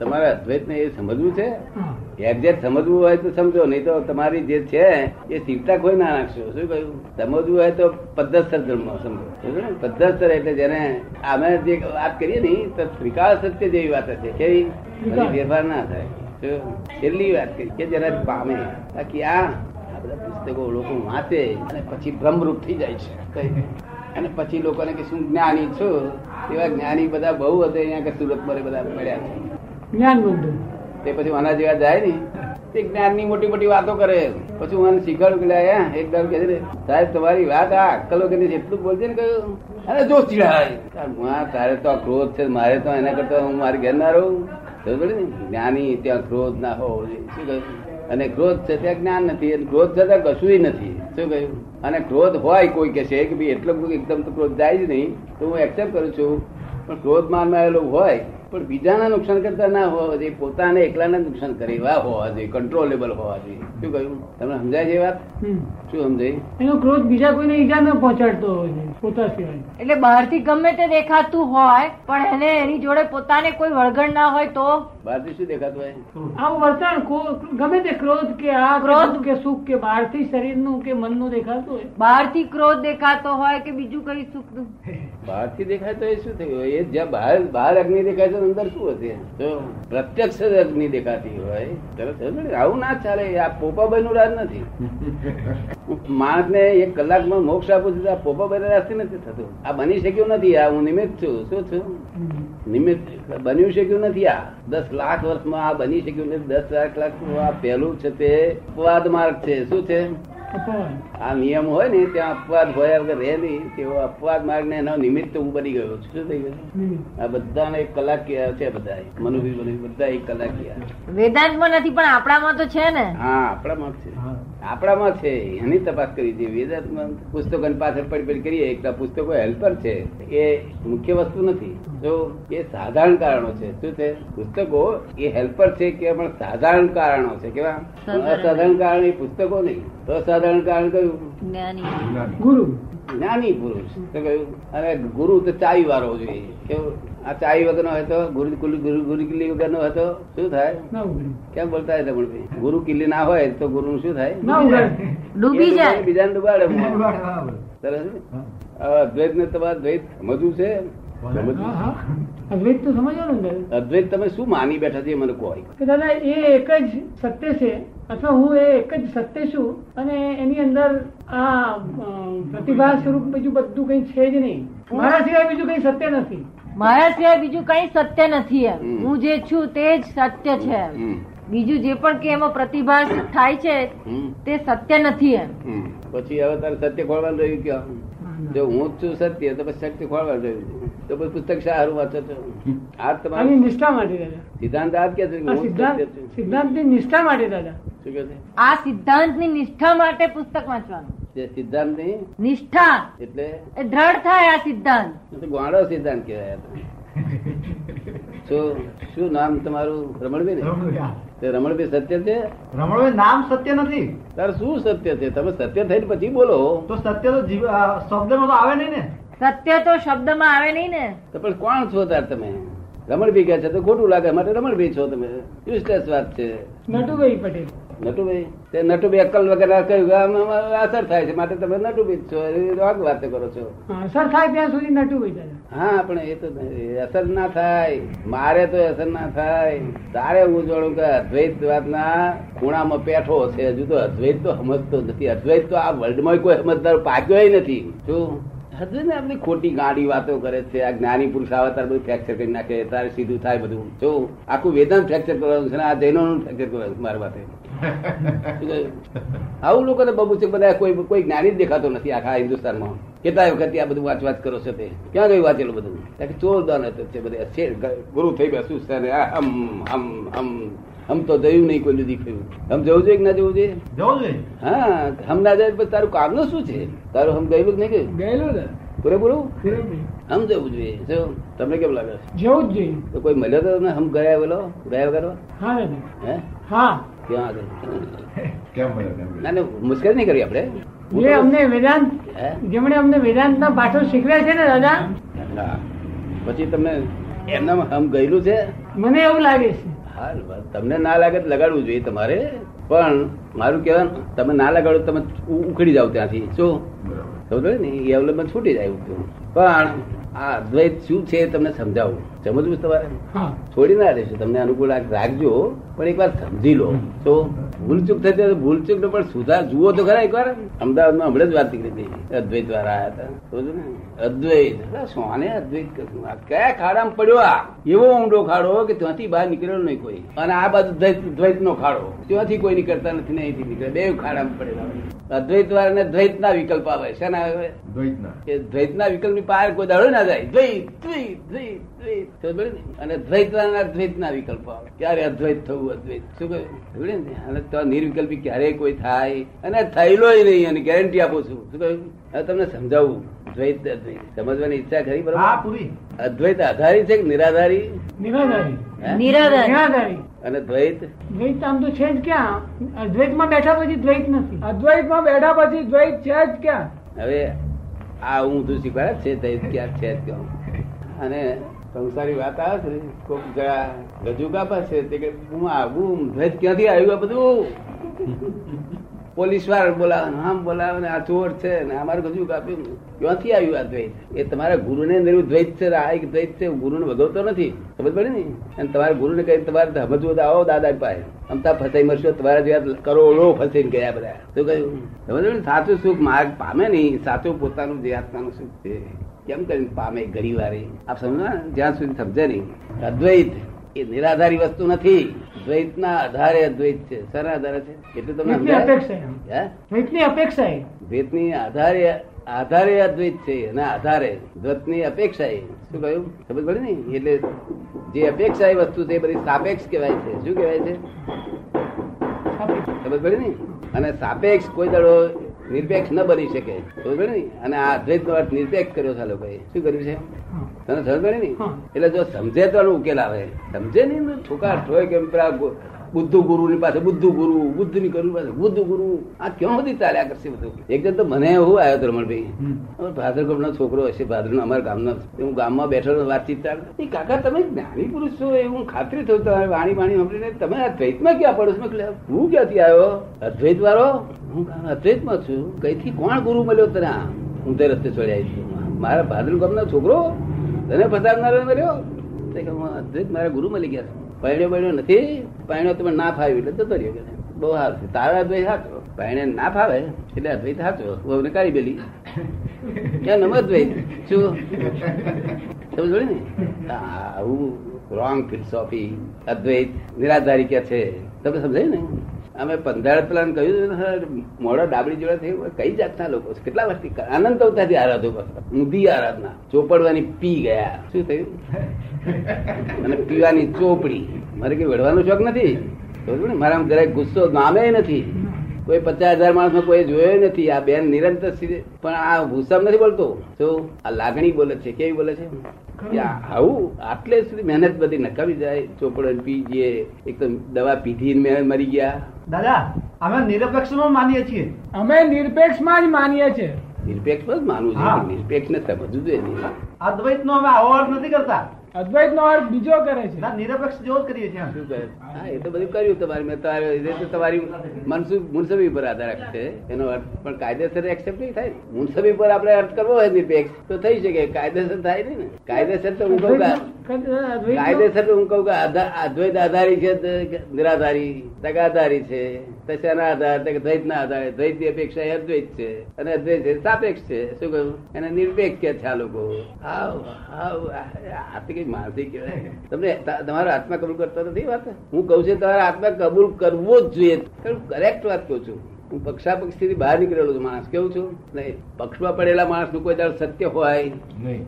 તમારે અદ્વૈત ને એ સમજવું છે. એક્ઝેક્ટ સમજવું હોય તો સમજો નહીં તો તમારી જે છે એ સીવટા કોઈ ના નાખશો શું કહ્યું? સમજવું હોય તો પદ્ધતસર ધર્મ સમજો. ને? પદ્ધતસર એટલે જેને અમે જે વાત કરીએ ને તો સ્વીકાર સત્ય જેવી વાત છે કેવી ફેરફાર ના થાય? છેલ્લી વાત કરી કે જેનાથી પામે. બાકી આ બધા પુસ્તકો લોકો વાંચે અને પછી ભ્રમરૂપ થઈ જાય છે. અને પછી લોકોને કે શું જ્ઞાની છું? એવા જ્ઞાની બધા બહુ હતા અહીંયા કે સુરત પર બધા મળ્યા છે. જ્ઞાન તે પછી આના જેવા જાય ને તે જ્ઞાનની મોટી મોટી વાતો કરે. પછી મને શીખવાડું કે લાયા એક કહે છે સાહેબ, તમારી વાત આ અક્કલો કે એટલું બોલજે ને કહ્યું. અરે, જો ચીડાય. તારે તો આ ક્રોધ છે, મારે તો એના કરતા હું મારી ઘેર ના રહું. ને? જ્ઞાની, ત્યાં ક્રોધ ના હોવો શું કહ્યું? અને ક્રોધ છે ત્યાં જ્ઞાન નથી, અને ક્રોધ છે ત્યાં કશું નથી. શું કહ્યું? અને ક્રોધ હોય કોઈ કે છે કે ભાઈ, એટલો એકદમ તો ક્રોધ જાય જ નહીં. તો હું એક્સેપ્ટ કરું છું. પણ ક્રોધ માનમાં આવેલો હોય પણ બીજાના નુકસાન કરતા ના હોવા જોઈએ પોતાને એકલાને નુકસાન કરે એવા હોવા જોઈએ કંટ્રોલેબલ હોવા જોઈએ. શું કહ્યું? તમને સમજાય છે વાત? શું સમજાય? એનો ક્રોધ બીજા કોઈને ઈજા ન પહોંચાડતો હોય છે પોતા સિવાય. એટલે બહારથી ગમે તે દેખાતું હોય પણ એને એની જોડે પોતાને કોઈ વળગણ ના હોય તો બહારથી શું દેખાતું હોય? આવું વર્તન ગમે તે ક્રોધ કે આ ક્રોધ. કે સુખ કે બહારથી શરીરનું કે મનનું દેખાતું હોય. બહારથી ક્રોધ દેખાતો હોય કે બીજું કઈ સુખ બહારથી દેખાય તો એ શું થયું? એ જ્યાં બહાર બહાર અગ્નિ દેખાય છે તો અંદર શું હશે? તો પ્રત્યક્ષ અગ્નિ દેખાતી હોય. તરત આવું ના ચાલે. આ પોપાભાઈ નું રાજ નથી. માણસ ને એક કલાકમાં મોક્ષ આપું છું તો આ પોપાભાઈ રાસ્તે નથી થતું. આ બની શક્યું નથી. આ હું નિમિત્ત છું. શું છું. નિમિત્ત બન્યું શક્યું નથી આ. દસ લાખ વર્ષમાં આ બની શક્યું દસ લાખ લાખ આ પહેલું છે તે અપવાદ માર્ગ છે શું છે. આ નિયમ હોય ને ત્યાં અપવાદ હોય વગર રહે નહીં તેવો અપવાદ માર્ગ ને એનો નિમિત્ત હું બની ગયો છું. શું થઈ ગયું? આ બધાને એક કલાક કયા છે બધા મનુભી મનુભી બધા એક કલાક કયા? વેદાંતમાં નથી પણ આપણામાં તો છે ને. હા આપણામાં છે. આપણામાં છે. એની તપાસ કરી છે. વેદાંતમાં પુસ્તકોની પાછળ પડી પડી કરીએ. એક પુસ્તકો હેલ્પર છે. એ મુખ્ય વસ્તુ નથી. જો એ સાધારણ કારણો છે. શું છે? પુસ્તકો એ હેલ્પર છે કે પણ સાધારણ કારણો છે? કેવા? અસાધારણ કારણ એ પુસ્તકો નહીં. અસાધારણ કારણ કયું? ગુરુ. જ્ઞાની પુરુષ. તો કહ્યું અને ગુરુ તો ચાવી વાળો જોઈએ. કેવું? આ ચાવી વગરનો હોય તો ગુરુ ગુરુ ગુરુ ગુરુ કિલ્લી વગરનો હોય તો શું થાય? કેમ બોલતા હતા રમણભાઈ ગુરુ કિલ્લી ના હોય તો ગુરુ શું થાય? ના ડૂબી જાય. બીજાને ડૂબાડે. સરસ ને? અદ્વૈત ને તમારે દ્વૈત સમજવું છે? અદ્વૈત તો સમજો ને અદ્વૈત તમે શું માની બેઠા છે મને કહો કે દાદા એ એક જ સત્ય છે અથવા હું એ એક જ સત્ય છું અને એની અંદર આ પ્રતિભા સ્વરૂપ બીજું બધું કઈ છે જ નહીં. મારા સિવાય બીજું કઈ સત્ય નથી. મારા સિવાય બીજું કઈ સત્ય નથી એમ. હું જે છું તે જ સત્ય છે એમ. બીજું જે પણ કે એમાં પ્રતિભાસ થાય છે તે સત્ય નથી એમ. પછી હવે તારે સત્ય ખોળવાનું રહ્યું કે જો હું જ છું સત્ય તો પછી સત્ય ખોળવાનું રહ્યું. તો પછી પુસ્તક સારું વાંચો છો આ જ નિષ્ઠા માટે દાદા. સિદ્ધાંત આ કે છે સિદ્ધાંતની નિષ્ઠા માટે દાદા. શું કે છે? આ સિદ્ધાંતની નિષ્ઠા માટે પુસ્તક વાંચવાનું. સિદ્ધાંતની નિષ્ઠા. એટલે? દ્રઢ થાય આ સિદ્ધાંત. ગોળો સિદ્ધાંત કહેવાય શું શું નામ તમારું? રમણભાઈ ને? તે રમણભાઈ સત્ય છે? રમણભાઈ નામ સત્ય નથી. તાર શું સત્ય છે? તમે સત્ય થઈને પછી બોલો. તો સત્ય તો શબ્દમાં તો આવે નહીં ને. સત્ય તો શબ્દમાં આવે નહીં ને. તો પણ કોણ છો તાર તમે? રમણભાઈ કહે છે તો ખોટું લાગે માટે રમણભાઈ છો તમે. યુઝલેસ વાત છે. નટુભાઈ પટેલ. નટુભાઈ? તે નટુભાઈ અક્કલ વગર કહ્યું અસર થાય છે. માટે તમે નટુભાઈ છો. એ વાત કરો છો. અસર થાય ત્યાં સુધી નટુભાઈ હા પણ એ તો અસર ના થાય. મારે તો અસર ના થાય. તારે હું જોડું કે અદ્વૈત વાતના ખૂણામાં પેઠો છે. હજુ તો અદ્વૈત તો સમજતો નથી. અદ્વૈત તો આ વર્લ્ડમાં કોઈ સમજદાર પાક્યો નથી. શું? હજુ ને આપણી ખોટી ગાડી વાતો કરે છે, આ જ્ઞાની પુરુષ આવે તારે બધું ફ્રેક્ચર કરી નાખે, તારે સીધું થાય બધું. જો, આખું વેદાંત ફ્રેક્ચર કરવાનું છે ને, આ જૈનોનું ફ્રેક્ચર કરવાનું મારા માટે. શું? આવું લોકોને બબુ છે, બધા કોઈ કોઈ જ્ઞાની જ દેખાતો નથી આખા હિન્દુસ્તાનમાં. કેટલા વખત આ બધું વાંચ વાંચ કરો છો તે. ક્યાં ગયું વાંચેલું બધું? ચોર દાન છે બધા ગુરુ થઈ બેસું છે આમ આમ હમ. હમ તો જયું નહીં કોઈ દીખ્યું હમ જવું જોઈએ કે ના જવું જોઈએ? જવું જોઈએ. હા હમ ના જાય પછી તારું કામનું શું છે? તારું હમ ગયેલું કે નહીં ગયું ગયેલું પૂરેપૂરું? હમ જવું જોઈએ. જો તમને કેમ લાગે? છે જવું જ જોઈએ. તો કોઈ મળ્યો તો હમ ગયા બોલો? ગયા વગર? હા હે? હા. ક્યાં આગળ? કેમ મળ્યો ના ના મુશ્કેલ નહીં કરી આપણે. જે અમને વેદાંત જેમણે અમને વેદાંત ના પાઠો શીખવ્યા છે ને દાદા. પછી તમને એમનામાં હમ ગયેલું છે? મને એવું લાગે છે. તમને ના લાગે તો લગાડવું જોઈએ તમારે પણ મારું કહેવાનું તમે ના લગાડો તમે ઉખડી જાવ ત્યાંથી. શું? સમજો ને? એ અવલંબન છૂટી જાય. પણ આ અદ્વૈત શું છે તમને સમજાવું. સમજવું તમારે? છોડી ના દેશો તમને અનુકૂળ રાખજો પણ એક વાર સમજી લો. તો ભૂલચૂક થતી હોય તો ભૂલચૂક નો પણ સુધાર જુઓ તો ખરા એકવાર. અમદાવાદમાં હમણાં જ વાત નીકળી હતી. અદ્વૈત વાળા આવ્યા હતા. ને? અદ્વૈત. અરે સોને અદ્વૈત કશું? આ કયા ખાડામાં પડ્યો આ? એવો ઊંડો ખાડો કે ત્યાંથી બહાર નીકળ્યો નહીં કોઈ. અને આ બાજુ દ્વૈત નો ખાડો. ત્યાંથી કોઈ નીકળતા નથી ને અહીંથી નીકળે. બે ખાડામાં પડેલા હોય અદ્વૈત વાળાને દ્વૈત ના વિકલ્પ આવે. શેના આવે? કે દ્વૈત ના વિકલ્પ વિકલ્પની પાર કોઈ દાડો ના જાય. દ્વૈત દ્વૈત દ્વૈત દ્વૈત. અને પડી ને? દ્વૈતના દ્વૈતના વિકલ્પો આવે. ક્યારે અદ્વૈત થવું અદ્વૈત? શું કહ્યું ને? અને તો નિર્વિકલ્પી ક્યારેય કોઈ થાય. અને થયેલોય નહીં અને ગેરંટી આપું છું. શું કહ્યું? હવે તમને સમજાવું. દ્વૈત અદ્વૈત સમજવાની ઈચ્છા ખરી બરોબર? પૂરી. અદ્વૈત આધારી છે કે નિરાધારી? નિરાધારી. નિરાધારી. અને દ્વૈત? દ્વૈત આમ તો છે જ ક્યાં? અદ્વૈતમાં બેઠા પછી દ્વૈત નથી. અદ્વૈતમાં બેઠા પછી દ્વૈત છે જ ક્યાં? હવે આ હું ઊંધું શીખવાડે છે દ્વૈત ક્યાં છે જ ક્યાં. અને સંસારી વાત આવે છે કોક જરા રજૂ કાપા છે તે કે હું આવું દ્વૈત ક્યાંથી આવ્યું આ બધું? પોલીસવાળા બોલાવે ને આમ બોલાવે આ ચોર છે ને અમારું ગજુ કાપ્યું ક્યાંથી આવ્યું આ દ્વૈત? એ તમારા ગુરુને નિર્યું દ્વૈત છે, આ એક દ્વૈત છે ગુરુને ભગવતો નથી. સમજ પડે ને? અને તમારા ગુરુને કહી તમારે સમજવું તો આવો દાદા પાસે. અમતા ફસાઈ મરશો, તમારા જેવા કરોડો ફસાઈને ગયા બધા. શું કહ્યું? સમજ ને? સાચું સુખ માર્ગ પામે નહીં, સાચું પોતાનું જે આત્માનું સુખ છે. કેમ કરીને પામે ઘડી વારે આપ સમજો? જ્યાં સુધી સમજે નહીં. અદ્વૈત એ નિરાધારી વસ્તુ નથી. દ્વૈતના આધારે અદ્વૈત છે. શેના આધારે છે? એટલે તમને? અપેક્ષા દ્વૈત દ્વૈતની આધારે આધારે અદ્વૈત છે એના આધારે. દ્વૈતની અપેક્ષા એ. શું કહ્યું? ખબર પડે ને? એટલે જે અપેક્ષા એ વસ્તુ છે એ બધી સાપેક્ષ કહેવાય છે. શું કહેવાય છે? ખબર પડે ને? અને સાપેક્ષ કોઈ દાડો નિરપેક્ષ ન બની શકે. સમજ ને અને આ અદ્વૈત નો અર્થ નિરપેક્ષ કર્યો છે લોકોએ. શું કર્યું છે? તને સમજ પડી ને એટલે જો સમજે તો ઉકેલ આવે. સમજે ને? ઠોકા ઠોય કેમ પેલા બુદ્ધુ ગુરુ ની પાસે બુદ્ધુ ગુરુ બુદ્ધની ગુરુ પાસે બુદ્ધ ગુરુ. આ ક્યાં સુધી ચાલ્યા કરશે બધું? એક તો મને એવું આવ્યો હતો રમણભાઈ ભાદરગઢ નો છોકરો હશે ભાદર નો અમારા ગામનો હું ગામમાં બેઠો વાતચીત ચાલે. "એ કાકા તમે જ્ઞાની પુરુષ છો એવું ખાતરી થયું તમારી વાણી વાણી સાંભળીને. તમે આ દ્વૈતમાં ક્યાં પડો છો મેં હું ક્યાંથી આવ્યો? અદ્વૈત વાળો હું અદ્વૈતમાં છું. કઈથી કોણ ગુરુ મળ્યો તને હું તે રસ્તે છોડ્યા છું મારા ભાદર ગામનો છોકરો? તને ફસાવનારો મળ્યો? અદ્વૈત મારા ગુરુ મળી ગયા. પરણ્યો પરણ્યો નથી. પરણ્યો તમે ના ફાવ્યું એટલે જતો રહ્યો બહુ સારું છે. તારા અદ્વૈત સાચો પરણે ના ફાવે એટલે અદ્વૈત સાચો વહુને કાઢી ક્યાં નમ અદ્વૈત? શું? સમજ ને? આવું રોંગ ફિલોસોફી અદ્વૈત, નિરાધારી કે છે? તમે સમજાય ને? અમે પંદર પેલા કહ્યું મોડો ડાબડી જોડે થયું કઈ જાતના લોકો? કેટલા વર્ષથી આનંદ અવતારથી આરાધો ઊંધી આરાધના. ચોપડવાની પી ગયા. શું થયું? અને પીવાની ચોપડી. મારે કઈ વડવાનો શોખ નથી? મારા જરાક ગુસ્સો નામે નથી. કોઈ પચાસ હજાર માણસ કોઈ જોયો નથી. આ બેન નિરંતર પણ આ ગુસ્સા નથી બોલતો. તો આ લાગણી બોલે છે, કેવી બોલે છે? આવું આટલે સુધી મહેનત બધી નકામી જાય ચોપડો પી જઈએ એક તો દવા પીધી ને મરી ગયા. દાદા અમે નિરપેક્ષમાં માનીએ છીએ. અમે નિરપેક્ષમાં જ માનીએ છીએ. નિરપેક્ષ જ માનવું છે નિરપેક્ષ ને સમજવું જોઈએ. અદ્વૈત નો અમે આવો અર્થ નથી કરતા. અદ્વૈત નો અર્થ બીજો કરે છે. નિરપેક્ષ જો કરીએ છીએ શું કરે હા એ તો બધું કર્યું તમારી. મેં તમારે તો તમારી મનસુખ મુનસબી પર આધાર રાખે છે. એનો અર્થ પણ કાયદેસર એક્સેપ્ટ નહીં થાય મુનસબી પર આપણે અર્થ કરવો હોય નિરપેક્ષ તો થઈ શકે. કાયદેસર થાય નહીં ને? કાયદેસર તો હું કહું કાયદેસર તો હું કહું કે અદ્વૈત આધારી છે નિરાધારી તગાધારી છે. તશાના શેના આધાર તો દ્વૈત ના આધારે. દ્વૈતની અપેક્ષા એ અદ્વૈત છે અને અદ્વૈત સાપેક્ષ છે. શું કહ્યું એને નિરપેક્ષ કે છે આ લોકો. હાવ હાવ આ આ તો કઈ માનસિક તમને તમારો આત્મા કબૂલ કરતો નથી વાત? હું કઉ છું, તમારા આત્મા કબૂલ કરવો જ જોઈએ. કરેક્ટ વાત કહું છું. હું પક્ષા પક્ષાપક્ષથી બહાર નીકળેલો છું, માણસ કેવું છું? નહીં, પક્ષમાં પડેલા માણસનું કોઈ દાડો સત્ય હોય? નહીં.